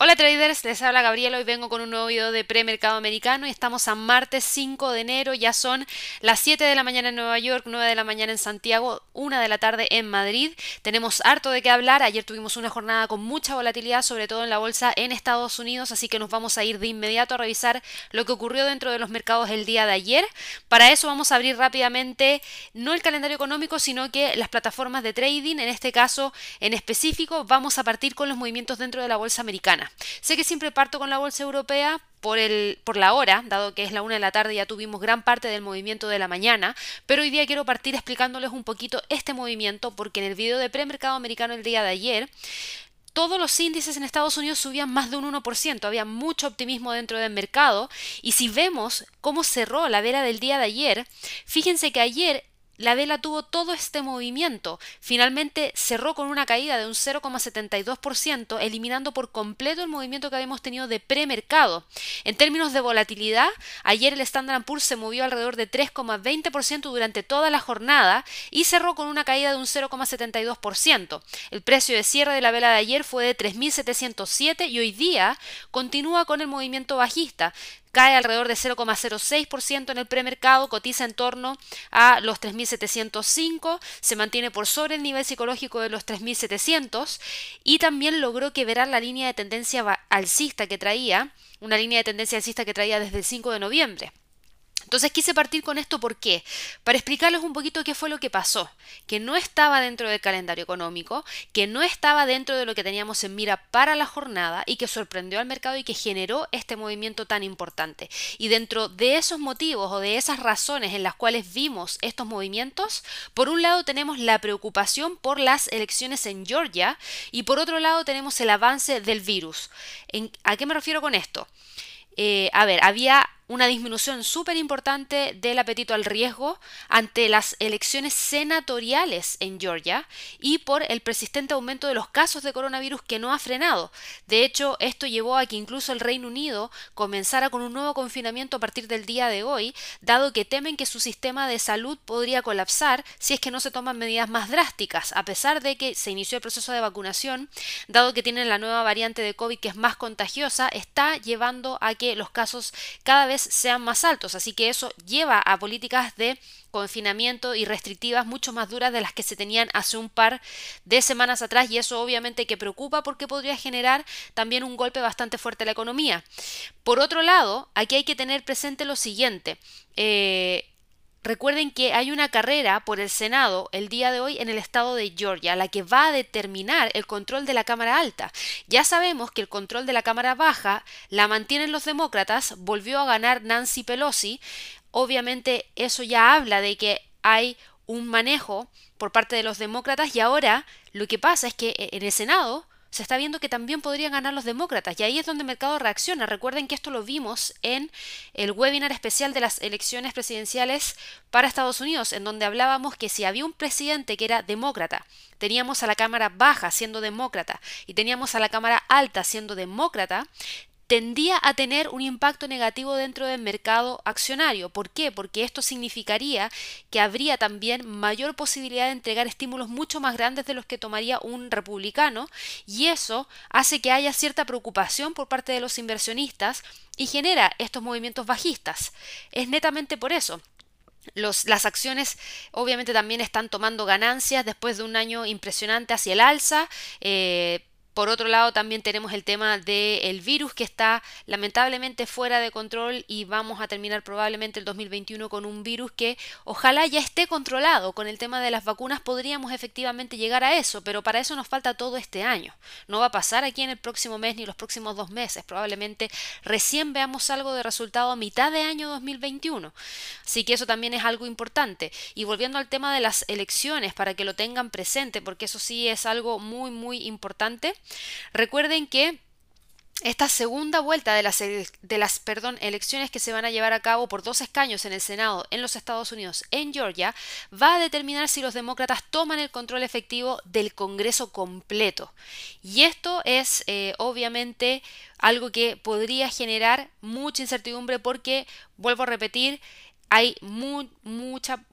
Hola traders, les habla Gabriela, hoy vengo con un nuevo video de premercado americano y estamos a martes 5 de enero, ya son las 7 de la mañana en Nueva York, 9 de la mañana en Santiago, 1 de la tarde en Madrid. Tenemos harto de qué hablar, ayer tuvimos una jornada con mucha volatilidad, sobre todo en la bolsa en Estados Unidos, así que nos vamos a ir de inmediato a revisar lo que ocurrió dentro de los mercados el día de ayer. Para eso vamos a abrir rápidamente no el calendario económico, sino que las plataformas de trading, en este caso en específico, vamos a partir con los movimientos dentro de la bolsa americana. Sé que siempre parto con la bolsa europea por, el, por la hora, dado que es la una de la tarde ya tuvimos gran parte del movimiento de la mañana, pero hoy día quiero partir explicándoles un poquito este movimiento porque en el video de premercado americano el día de ayer todos los índices en Estados Unidos subían más de un 1%, había mucho optimismo dentro del mercado. Y si vemos cómo cerró la vela del día de ayer, fíjense que ayer la vela tuvo todo este movimiento. Finalmente cerró con una caída de un 0,72%, eliminando por completo el movimiento que habíamos tenido de premercado. En términos de volatilidad, ayer el Standard Poor's se movió alrededor de 3,20% durante toda la jornada y cerró con una caída de un 0,72%. El precio de cierre de la vela de ayer fue de 3.707 y hoy día continúa con el movimiento bajista cae alrededor de 0,06% en el premercado, cotiza en torno a los 3.705, se mantiene por sobre el nivel psicológico de los 3.700 y también logró quebrar la línea de tendencia alcista que traía, una línea de tendencia alcista que traía desde el 5 de noviembre. Entonces quise partir con esto ¿por qué? Para explicarles un poquito qué fue lo que pasó, que no estaba dentro del calendario económico, que no estaba dentro de lo que teníamos en mira para la jornada y que sorprendió al mercado y que generó este movimiento tan importante. Y dentro de esos motivos o de esas razones en las cuales vimos estos movimientos, por un lado tenemos la preocupación por las elecciones en Georgia y por otro lado tenemos el avance del virus. ¿A qué me refiero con esto? Eh, a ver, había una disminución súper importante del apetito al riesgo ante las elecciones senatoriales en Georgia y por el persistente aumento de los casos de coronavirus que no ha frenado. De hecho, esto llevó a que incluso el Reino Unido comenzara con un nuevo confinamiento a partir del día de hoy, dado que temen que su sistema de salud podría colapsar si es que no se toman medidas más drásticas, a pesar de que se inició el proceso de vacunación, dado que tienen la nueva variante de COVID que es más contagiosa, está llevando a que los casos cada vez sean más altos. Así que eso lleva a políticas de confinamiento y restrictivas mucho más duras de las que se tenían hace un par de semanas atrás y eso obviamente que preocupa porque podría generar también un golpe bastante fuerte a la economía. Por otro lado, aquí hay que tener presente lo siguiente. Eh, Recuerden que hay una carrera por el Senado el día de hoy en el estado de Georgia, la que va a determinar el control de la Cámara Alta. Ya sabemos que el control de la Cámara Baja la mantienen los demócratas, volvió a ganar Nancy Pelosi. Obviamente eso ya habla de que hay un manejo por parte de los demócratas y ahora lo que pasa es que en el Senado se está viendo que también podrían ganar los demócratas y ahí es donde el mercado reacciona. Recuerden que esto lo vimos en el webinar especial de las elecciones presidenciales para Estados Unidos, en donde hablábamos que si había un presidente que era demócrata, teníamos a la Cámara Baja siendo demócrata y teníamos a la Cámara Alta siendo demócrata, tendía a tener un impacto negativo dentro del mercado accionario. ¿Por qué? Porque esto significaría que habría también mayor posibilidad de entregar estímulos mucho más grandes de los que tomaría un republicano y eso hace que haya cierta preocupación por parte de los inversionistas y genera estos movimientos bajistas. Es netamente por eso. las acciones obviamente también están tomando ganancias después de un año impresionante hacia el alza. Eh, por otro lado, también tenemos el tema del virus que está lamentablemente fuera de control y vamos a terminar probablemente el 2021 con un virus que ojalá ya esté controlado. Con el tema de las vacunas podríamos efectivamente llegar a eso, pero para eso nos falta todo este año. No va a pasar aquí en el próximo mes ni los próximos dos meses. Probablemente recién veamos algo de resultado a mitad de año 2021. Así que eso también es algo importante. Y volviendo al tema de las elecciones, para que lo tengan presente, porque eso sí es algo muy, muy importante. Recuerden que esta segunda vuelta de las, de las perdón, elecciones que se van a llevar a cabo por dos escaños en el Senado en los Estados Unidos, en Georgia, va a determinar si los demócratas toman el control efectivo del Congreso completo. Y esto es eh, obviamente algo que podría generar mucha incertidumbre porque, vuelvo a repetir, hay mucha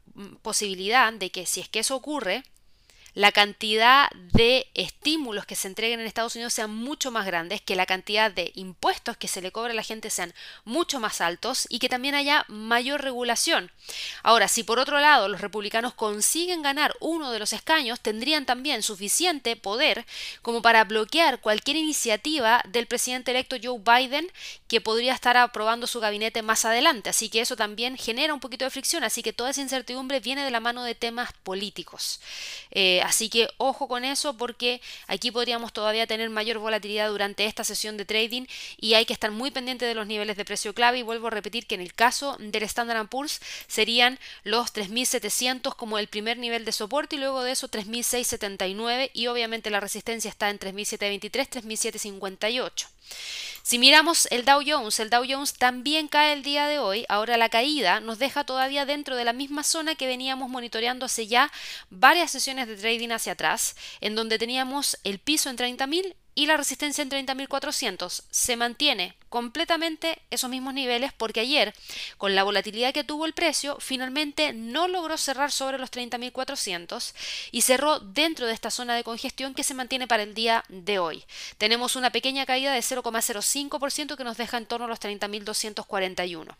posibilidad de que si es que eso ocurre, la cantidad de estímulos que se entreguen en Estados Unidos sean mucho más grandes, que la cantidad de impuestos que se le cobra a la gente sean mucho más altos y que también haya mayor regulación. Ahora, si por otro lado los republicanos consiguen ganar uno de los escaños, tendrían también suficiente poder como para bloquear cualquier iniciativa del presidente electo Joe Biden que podría estar aprobando su gabinete más adelante. Así que eso también genera un poquito de fricción, así que toda esa incertidumbre viene de la mano de temas políticos. Eh, así que ojo con eso porque aquí podríamos todavía tener mayor volatilidad durante esta sesión de trading y hay que estar muy pendiente de los niveles de precio clave y vuelvo a repetir que en el caso del Standard Poor's serían los 3.700 como el primer nivel de soporte y luego de eso 3.679 y obviamente la resistencia está en 3.723, 3.758. Si miramos el Dow Jones, el Dow Jones también cae el día de hoy. Ahora la caída nos deja todavía dentro de la misma zona que veníamos monitoreando hace ya varias sesiones de trading hacia atrás, en donde teníamos el piso en 30.000 y la resistencia en 30.400 se mantiene completamente esos mismos niveles porque ayer, con la volatilidad que tuvo el precio, finalmente no logró cerrar sobre los 30.400 y cerró dentro de esta zona de congestión que se mantiene para el día de hoy. Tenemos una pequeña caída de 0,05% que nos deja en torno a los 30.241.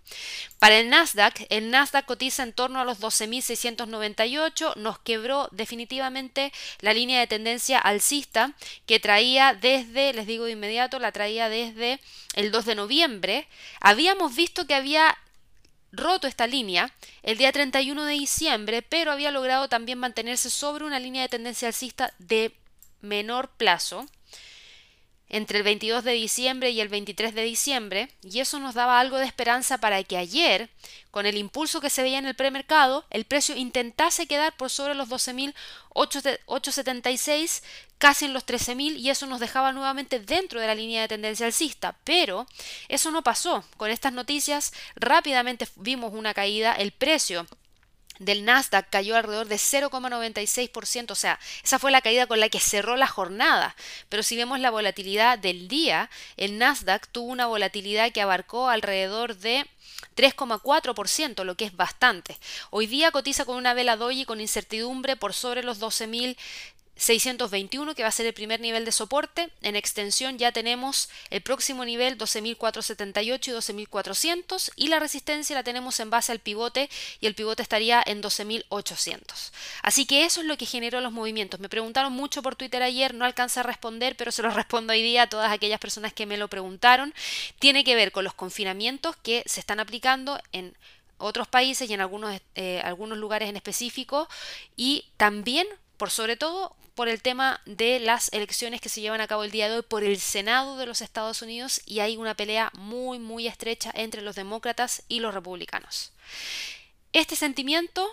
Para el Nasdaq, el Nasdaq cotiza en torno a los 12.698, nos quebró definitivamente la línea de tendencia alcista que traía desde, les digo de inmediato, la traía desde el 2 de noviembre, habíamos visto que había roto esta línea el día 31 de diciembre, pero había logrado también mantenerse sobre una línea de tendencia alcista de menor plazo entre el 22 de diciembre y el 23 de diciembre, y eso nos daba algo de esperanza para que ayer, con el impulso que se veía en el premercado, el precio intentase quedar por sobre los 12.876, casi en los 13.000, y eso nos dejaba nuevamente dentro de la línea de tendencia alcista. Pero eso no pasó. Con estas noticias rápidamente vimos una caída, el precio del Nasdaq cayó alrededor de 0,96%, o sea, esa fue la caída con la que cerró la jornada. Pero si vemos la volatilidad del día, el Nasdaq tuvo una volatilidad que abarcó alrededor de 3,4%, lo que es bastante. Hoy día cotiza con una vela doji con incertidumbre por sobre los 12.000 621 que va a ser el primer nivel de soporte. En extensión ya tenemos el próximo nivel 12.478 y 12.400 y la resistencia la tenemos en base al pivote y el pivote estaría en 12.800. Así que eso es lo que generó los movimientos. Me preguntaron mucho por Twitter ayer, no alcanza a responder, pero se lo respondo hoy día a todas aquellas personas que me lo preguntaron. Tiene que ver con los confinamientos que se están aplicando en otros países y en algunos, eh, algunos lugares en específico y también por sobre todo por el tema de las elecciones que se llevan a cabo el día de hoy por el Senado de los Estados Unidos y hay una pelea muy muy estrecha entre los demócratas y los republicanos. Este sentimiento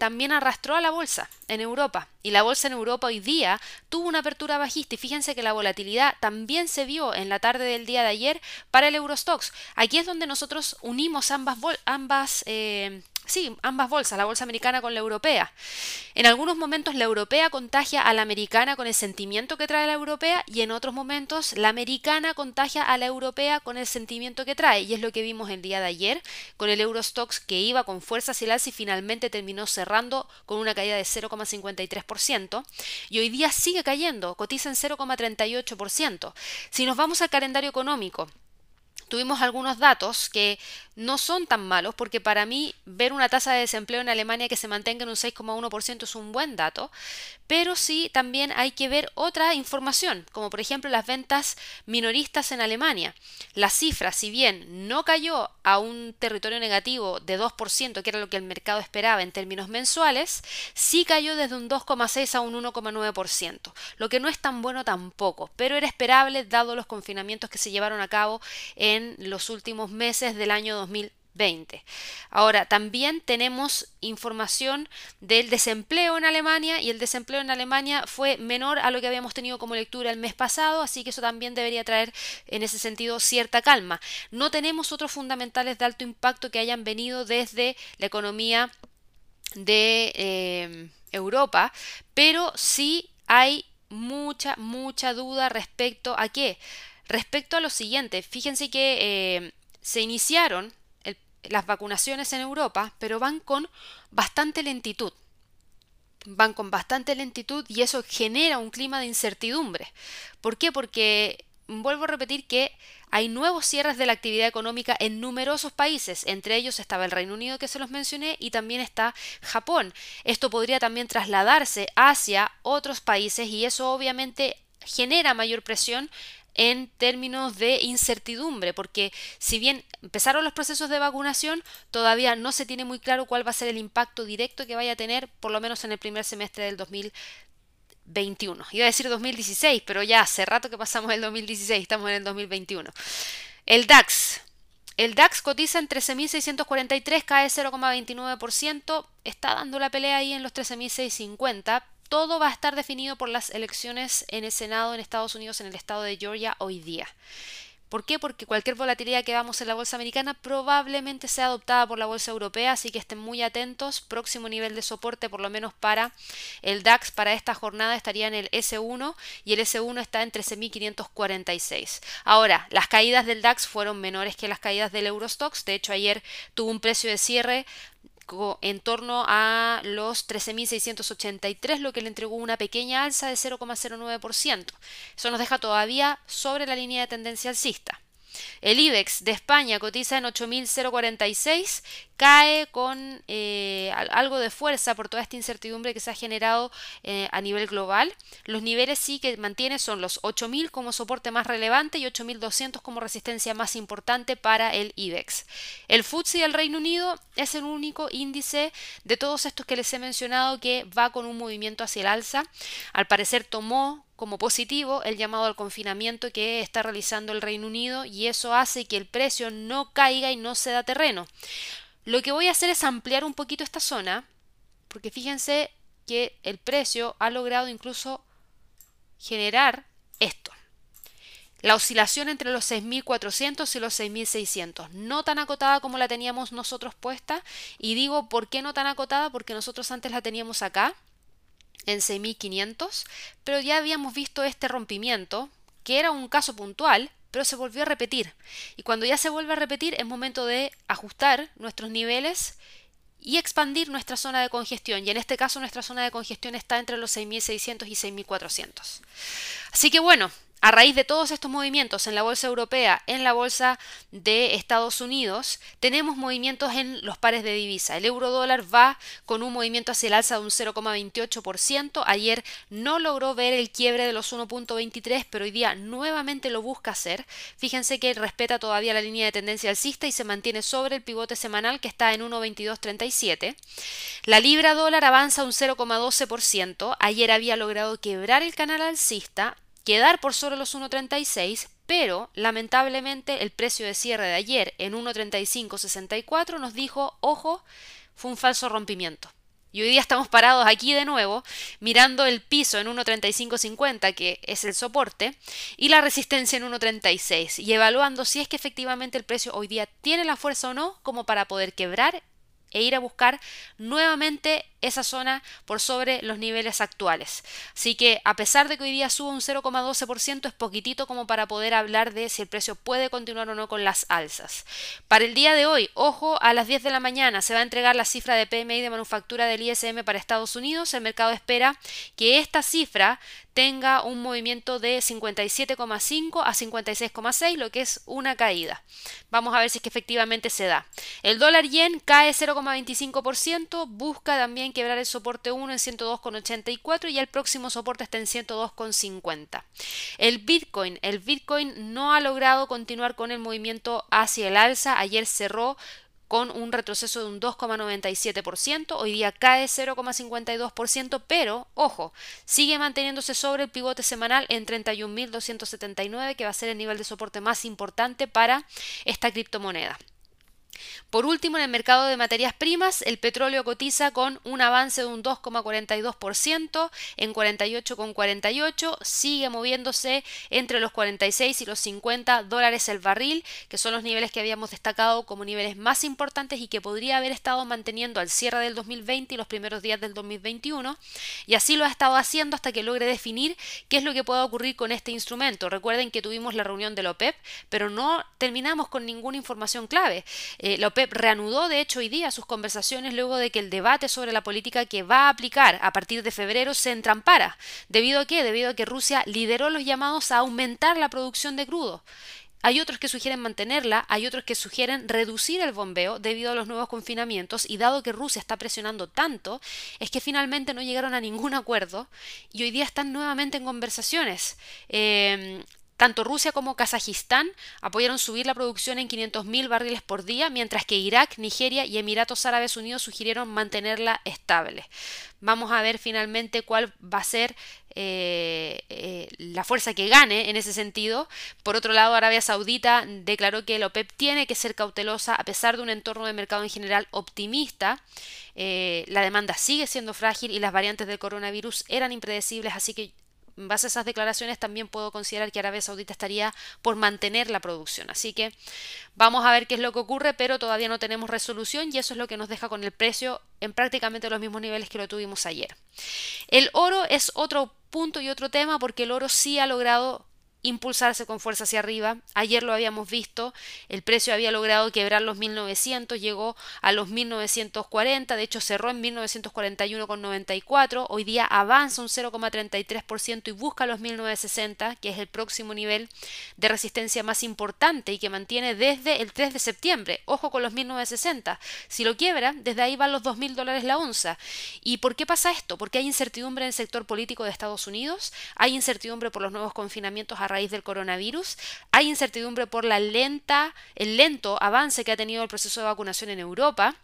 también arrastró a la bolsa en Europa. Y la bolsa en Europa hoy día tuvo una apertura bajista y fíjense que la volatilidad también se vio en la tarde del día de ayer para el Eurostox. Aquí es donde nosotros unimos ambas, ambas eh, sí, ambas bolsas, la bolsa americana con la europea. En algunos momentos la europea contagia a la americana con el sentimiento que trae la europea y en otros momentos la americana contagia a la europea con el sentimiento que trae. Y es lo que vimos el día de ayer con el Eurostox que iba con fuerza hacia y finalmente terminó cerrando con una caída de 0,53% y hoy día sigue cayendo, cotiza en 0,38%. Si nos vamos al calendario económico, tuvimos algunos datos que no son tan malos, porque para mí ver una tasa de desempleo en Alemania que se mantenga en un 6,1% es un buen dato, pero sí también hay que ver otra información, como por ejemplo las ventas minoristas en Alemania. La cifra, si bien no cayó a un territorio negativo de 2%, que era lo que el mercado esperaba en términos mensuales, sí cayó desde un 2,6 a un 1,9%, lo que no es tan bueno tampoco, pero era esperable dado los confinamientos que se llevaron a cabo en los últimos meses del año 2020. Ahora, también tenemos información del desempleo en Alemania y el desempleo en Alemania fue menor a lo que habíamos tenido como lectura el mes pasado, así que eso también debería traer en ese sentido cierta calma. No tenemos otros fundamentales de alto impacto que hayan venido desde la economía de eh, Europa, pero sí hay mucha, mucha duda respecto a qué. Respecto a lo siguiente, fíjense que eh, se iniciaron las vacunaciones en Europa, pero van con bastante lentitud. van con bastante lentitud y eso genera un clima de incertidumbre. ¿Por qué? Porque vuelvo a repetir que hay nuevos cierres de la actividad económica en numerosos países, entre ellos estaba el Reino Unido que se los mencioné y también está Japón. Esto podría también trasladarse hacia otros países y eso obviamente genera mayor presión en términos de incertidumbre, porque si bien empezaron los procesos de vacunación, todavía no se tiene muy claro cuál va a ser el impacto directo que vaya a tener, por lo menos en el primer semestre del 2021. Iba a decir 2016, pero ya hace rato que pasamos el 2016, estamos en el 2021. El DAX. El DAX cotiza en 13.643, cae 0,29%, está dando la pelea ahí en los 13.650, todo va a estar definido por las elecciones en el Senado en Estados Unidos, en el estado de Georgia, hoy día. ¿Por qué? Porque cualquier volatilidad que veamos en la bolsa americana probablemente sea adoptada por la bolsa europea, así que estén muy atentos. Próximo nivel de soporte, por lo menos para el DAX, para esta jornada estaría en el S1 y el S1 está en 13.546. Ahora, las caídas del DAX fueron menores que las caídas del Eurostox. De hecho, ayer tuvo un precio de cierre en torno a los 13.683, lo que le entregó una pequeña alza de 0,09%. Eso nos deja todavía sobre la línea de tendencia alcista. El IBEX de España cotiza en 8.046, cae con eh, algo de fuerza por toda esta incertidumbre que se ha generado eh, a nivel global. Los niveles sí que mantiene son los 8.000 como soporte más relevante y 8.200 como resistencia más importante para el IBEX. El FTSE del Reino Unido es el único índice de todos estos que les he mencionado que va con un movimiento hacia el alza. Al parecer tomó como positivo el llamado al confinamiento que está realizando el Reino Unido y eso hace que el precio no caiga y no se da terreno. Lo que voy a hacer es ampliar un poquito esta zona, porque fíjense que el precio ha logrado incluso generar esto. La oscilación entre los 6.400 y los 6.600, no tan acotada como la teníamos nosotros puesta. Y digo, ¿por qué no tan acotada? Porque nosotros antes la teníamos acá, en 6500, pero ya habíamos visto este rompimiento, que era un caso puntual, pero se volvió a repetir. Y cuando ya se vuelve a repetir es momento de ajustar nuestros niveles y expandir nuestra zona de congestión. Y en este caso nuestra zona de congestión está entre los 6.600 y 6.400. Así que bueno, a raíz de todos estos movimientos en la bolsa europea, en la bolsa de Estados Unidos, tenemos movimientos en los pares de divisa. El euro dólar va con un movimiento hacia el alza de un 0,28%. Ayer no logró ver el quiebre de los 1,23, pero hoy día nuevamente lo busca hacer. Fíjense que respeta todavía la línea de tendencia alcista y se mantiene sobre el pivote semanal que está en 1,2237. La libra dólar avanza un 0,12%. Ayer había logrado quebrar el canal alcista quedar por sobre los 1.36, pero lamentablemente el precio de cierre de ayer en 1.3564 nos dijo, ojo, fue un falso rompimiento. Y hoy día estamos parados aquí de nuevo, mirando el piso en 1.3550, que es el soporte, y la resistencia en 1.36, y evaluando si es que efectivamente el precio hoy día tiene la fuerza o no como para poder quebrar e ir a buscar nuevamente esa zona por sobre los niveles actuales. Así que a pesar de que hoy día suba un 0,12% es poquitito como para poder hablar de si el precio puede continuar o no con las alzas. Para el día de hoy, ojo, a las 10 de la mañana se va a entregar la cifra de PMI de manufactura del ISM para Estados Unidos. El mercado espera que esta cifra tenga un movimiento de 57,5 a 56,6, lo que es una caída. Vamos a ver si es que efectivamente se da. El dólar yen cae 0,25%, busca también quebrar el soporte 1 en 102,84 y el próximo soporte está en 102,50. El Bitcoin, el Bitcoin no ha logrado continuar con el movimiento hacia el alza. Ayer cerró con un retroceso de un 2,97%, hoy día cae 0,52%, pero ojo, sigue manteniéndose sobre el pivote semanal en 31.279, que va a ser el nivel de soporte más importante para esta criptomoneda. Por último, en el mercado de materias primas, el petróleo cotiza con un avance de un 2,42% en 48,48, sigue moviéndose entre los 46 y los 50 dólares el barril, que son los niveles que habíamos destacado como niveles más importantes y que podría haber estado manteniendo al cierre del 2020 y los primeros días del 2021, y así lo ha estado haciendo hasta que logre definir qué es lo que pueda ocurrir con este instrumento. Recuerden que tuvimos la reunión de la OPEP, pero no terminamos con ninguna información clave. Eh, la OPEP reanudó, de hecho, hoy día sus conversaciones luego de que el debate sobre la política que va a aplicar a partir de febrero se entrampara. ¿Debido a qué? Debido a que Rusia lideró los llamados a aumentar la producción de crudo. Hay otros que sugieren mantenerla, hay otros que sugieren reducir el bombeo debido a los nuevos confinamientos y dado que Rusia está presionando tanto, es que finalmente no llegaron a ningún acuerdo y hoy día están nuevamente en conversaciones. Eh, tanto Rusia como Kazajistán apoyaron subir la producción en 500.000 barriles por día, mientras que Irak, Nigeria y Emiratos Árabes Unidos sugirieron mantenerla estable. Vamos a ver finalmente cuál va a ser eh, eh, la fuerza que gane en ese sentido. Por otro lado, Arabia Saudita declaró que la OPEP tiene que ser cautelosa a pesar de un entorno de mercado en general optimista. Eh, la demanda sigue siendo frágil y las variantes del coronavirus eran impredecibles, así que en base a esas declaraciones también puedo considerar que Arabia Saudita estaría por mantener la producción. Así que vamos a ver qué es lo que ocurre, pero todavía no tenemos resolución y eso es lo que nos deja con el precio en prácticamente los mismos niveles que lo tuvimos ayer. El oro es otro punto y otro tema porque el oro sí ha logrado impulsarse con fuerza hacia arriba. Ayer lo habíamos visto, el precio había logrado quebrar los 1900, llegó a los 1940, de hecho cerró en 1941,94, hoy día avanza un 0,33% y busca los 1960, que es el próximo nivel de resistencia más importante y que mantiene desde el 3 de septiembre. Ojo con los 1960, si lo quiebra, desde ahí van los 2.000 dólares la onza. ¿Y por qué pasa esto? Porque hay incertidumbre en el sector político de Estados Unidos, hay incertidumbre por los nuevos confinamientos a raíz del coronavirus. Hay incertidumbre por la lenta, el lento avance que ha tenido el proceso de vacunación en Europa.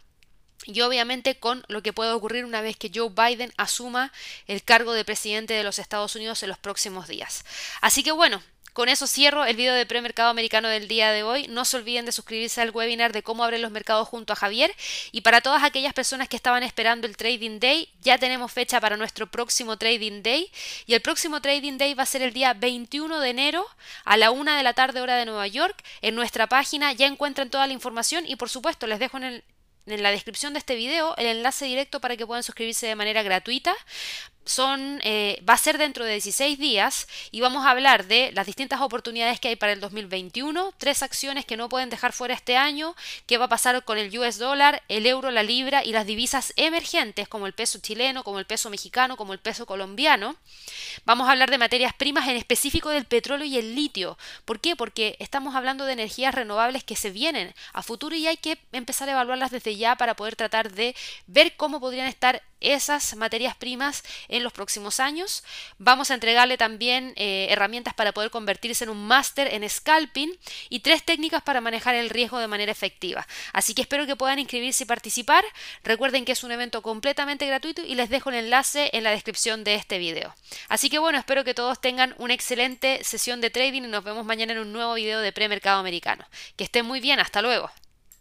Y obviamente con lo que puede ocurrir una vez que Joe Biden asuma el cargo de presidente de los Estados Unidos en los próximos días. Así que bueno, con eso cierro el video de premercado americano del día de hoy. No se olviden de suscribirse al webinar de cómo abrir los mercados junto a Javier. Y para todas aquellas personas que estaban esperando el Trading Day, ya tenemos fecha para nuestro próximo Trading Day. Y el próximo Trading Day va a ser el día 21 de enero a la 1 de la tarde hora de Nueva York. En nuestra página ya encuentran toda la información y por supuesto les dejo en el en la descripción de este video el enlace directo para que puedan suscribirse de manera gratuita son, eh, va a ser dentro de 16 días y vamos a hablar de las distintas oportunidades que hay para el 2021, tres acciones que no pueden dejar fuera este año, qué va a pasar con el US dólar, el euro, la libra y las divisas emergentes como el peso chileno, como el peso mexicano, como el peso colombiano. Vamos a hablar de materias primas en específico del petróleo y el litio. ¿Por qué? Porque estamos hablando de energías renovables que se vienen a futuro y hay que empezar a evaluarlas desde ya para poder tratar de ver cómo podrían estar esas materias primas en los próximos años. Vamos a entregarle también eh, herramientas para poder convertirse en un máster en scalping y tres técnicas para manejar el riesgo de manera efectiva. Así que espero que puedan inscribirse y participar. Recuerden que es un evento completamente gratuito y les dejo el enlace en la descripción de este video. Así que bueno, espero que todos tengan una excelente sesión de trading y nos vemos mañana en un nuevo video de premercado americano. Que estén muy bien, hasta luego.